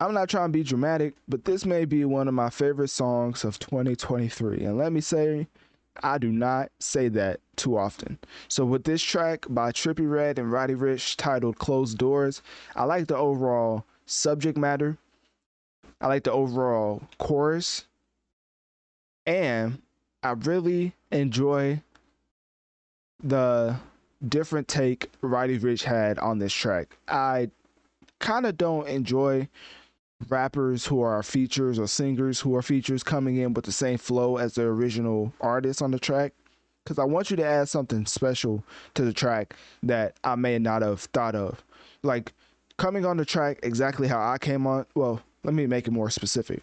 I'm not trying to be dramatic, but this may be one of my favorite songs of 2023. And let me say, I do not say that too often. So, with this track by Trippie Redd and Roddy Ricch titled Closed Doors, I like the overall subject matter, I like the overall chorus, and I really enjoy the different take Roddy Ricch had on this track. I kind of don't enjoy rappers who are features or singers who are features coming in with the same flow as the original artist on the track because I want you to add something special to the track that I may not have thought of. Like coming on the track exactly how I came on, well, let me make it more specific.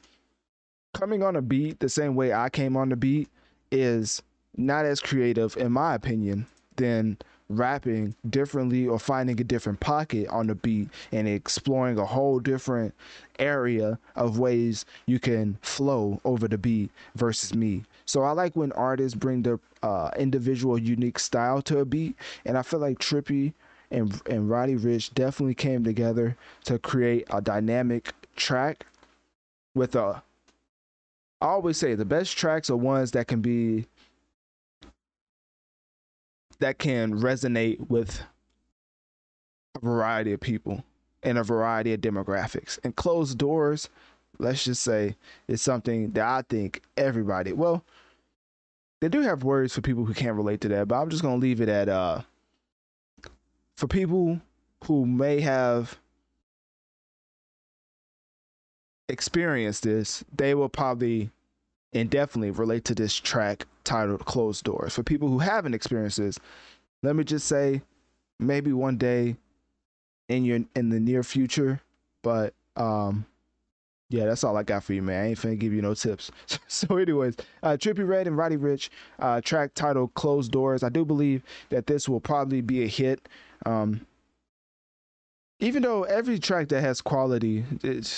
Coming on a beat the same way I came on the beat is not as creative, in my opinion, than rapping differently or finding a different pocket on the beat and exploring a whole different area of ways you can flow over the beat versus me. So I like when artists bring their uh, individual unique style to a beat, and I feel like Trippie and and Roddy Ricch definitely came together to create a dynamic track with a I always say the best tracks are ones that can be that can resonate with a variety of people and a variety of demographics. And closed doors, let's just say, is something that I think everybody, well, they do have words for people who can't relate to that, but I'm just going to leave it at uh for people who may have experienced this, they will probably and definitely relate to this track titled Closed Doors. For people who haven't experienced this, let me just say maybe one day in your in the near future, but um yeah, that's all I got for you, man. I ain't finna give you no tips. so, anyways, uh, Trippie Redd and Roddy Ricch, uh, track titled "Closed Doors." I do believe that this will probably be a hit. Um, even though every track that has quality, it's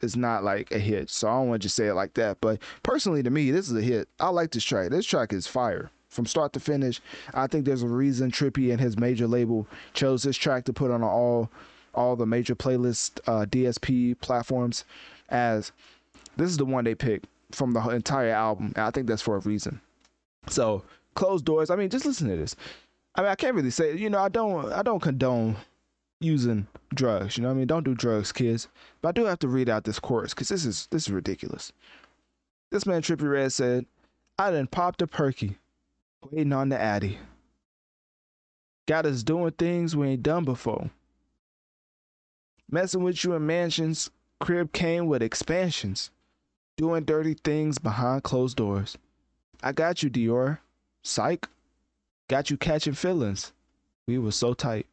Is not like a hit. So I don't want to just say it like that. But personally, to me, this is a hit. I like this track. This track is fire from start to finish. I think there's a reason Trippie and his major label chose this track to put on all all the major playlist uh, DSP platforms. as this is the one they picked from the entire album. And I think that's for a reason. So closed doors. I mean, just listen to this. I mean, I can't really say. You know, I don't. I don't condone using drugs. You know, what I mean, don't do drugs, kids. But I do have to read out this chorus because this is this is ridiculous. This man Trippie Redd said, "I done popped a perky, waiting on the addy. Got us doing things we ain't done before. Messing with you in mansions, crib came with expansions, doing dirty things behind closed doors. I got you, Dior. Psych. Got you catching feelings. We were so tight.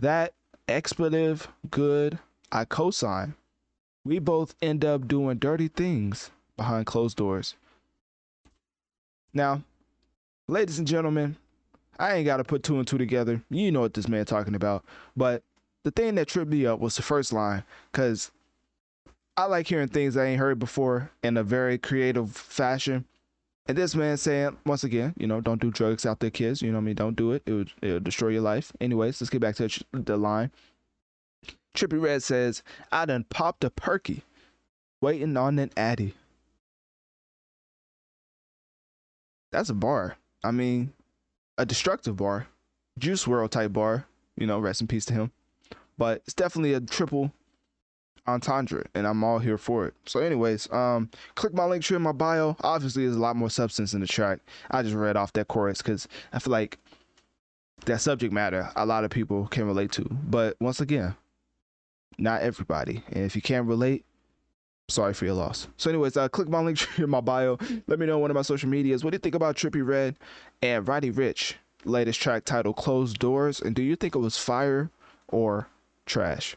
That expletive good I cosign. We both end up doing dirty things behind closed doors. Now, ladies and gentlemen, I ain't got to put two and two together. You know what this man talking about. But the thing that tripped me up was the first line, because I like hearing things I ain't heard before in a very creative fashion. And this man saying, once again, you know, don't do drugs out there, kids. You know I mean? Don't do it. It would it'll destroy your life. Anyways, let's get back to the line. Trippie Redd says, I done popped a perky, waiting on an addy. That's a bar. I mean, a destructive bar. Juice WRLD type bar. You know, rest in peace to him. But it's definitely a triple entendre, and I'm all here for it. So, anyways, um, click my Linktree in my bio. Obviously, there's a lot more substance in the track. I just read off that chorus because I feel like that subject matter a lot of people can relate to. But once again, not everybody. And if you can't relate, sorry for your loss. So, anyways, uh, click my link tree in my bio. Let me know on one of my social medias. What do you think about Trippie Redd and Roddy Ricch latest track titled "Closed Doors"? And do you think it was fire or trash?